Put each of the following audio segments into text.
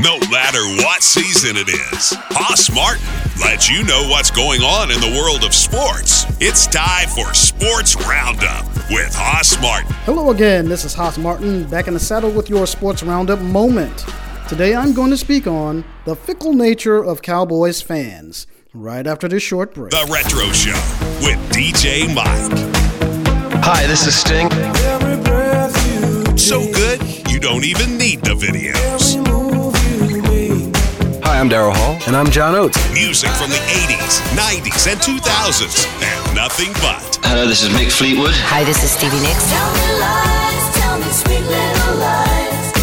no matter what season it is. Hoss Martin lets you know what's going on in the world of sports. It's time for Sports Roundup with Hoss Martin. Hello again, this is Hoss Martin, back in the saddle with your Sports Roundup moment. Today I'm going to speak on the fickle nature of Cowboys fans, right after this short break. The Retro Show with DJ Mike. Hi, this is Sting. So good, you don't even need the videos. Hi, I'm Daryl Hall. And I'm John Oates. Music from the 80s, 90s, and 2000s, and nothing but. Hello, this is Mick Fleetwood. Hi, this is Stevie Nicks. Tell me lies, tell me sweet little lies.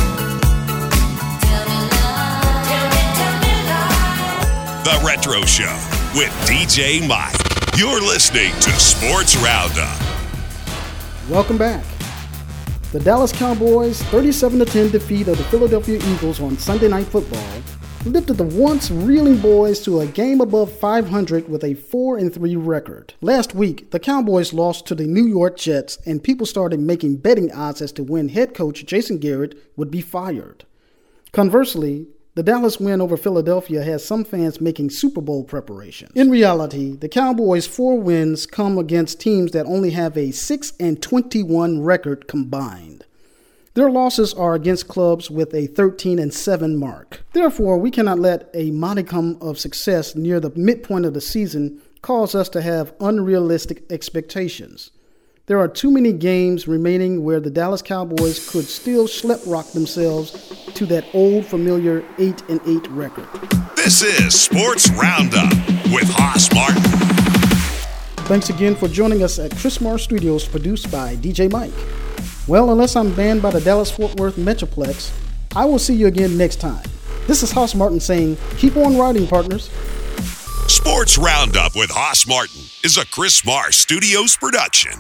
Tell me lies, tell me, tell me lies. The Retro Show with DJ Mike. You're listening to Sports Roundup. Welcome back. The Dallas Cowboys' 37 10 defeat of the Philadelphia Eagles on Sunday Night Football lifted the once reeling boys to a game above 500 with a 4 3 record. Last week, the Cowboys lost to the New York Jets, and people started making betting odds as to when head coach Jason Garrett would be fired. Conversely, the Dallas win over Philadelphia has some fans making Super Bowl preparations. In reality, the Cowboys' four wins come against teams that only have a 6 and 21 record combined. Their losses are against clubs with a 13 and 7 mark. Therefore, we cannot let a modicum of success near the midpoint of the season cause us to have unrealistic expectations. There are too many games remaining where the Dallas Cowboys could still schlep rock themselves to that old familiar 8 and 8 record. This is Sports Roundup with Hoss Martin. Thanks again for joining us at Chris Mars Studios produced by DJ Mike. Well, unless I'm banned by the Dallas Fort Worth Metroplex, I will see you again next time. This is Hoss Martin saying, keep on riding, partners. Sports Roundup with Hoss Martin is a Chris Mars Studios production.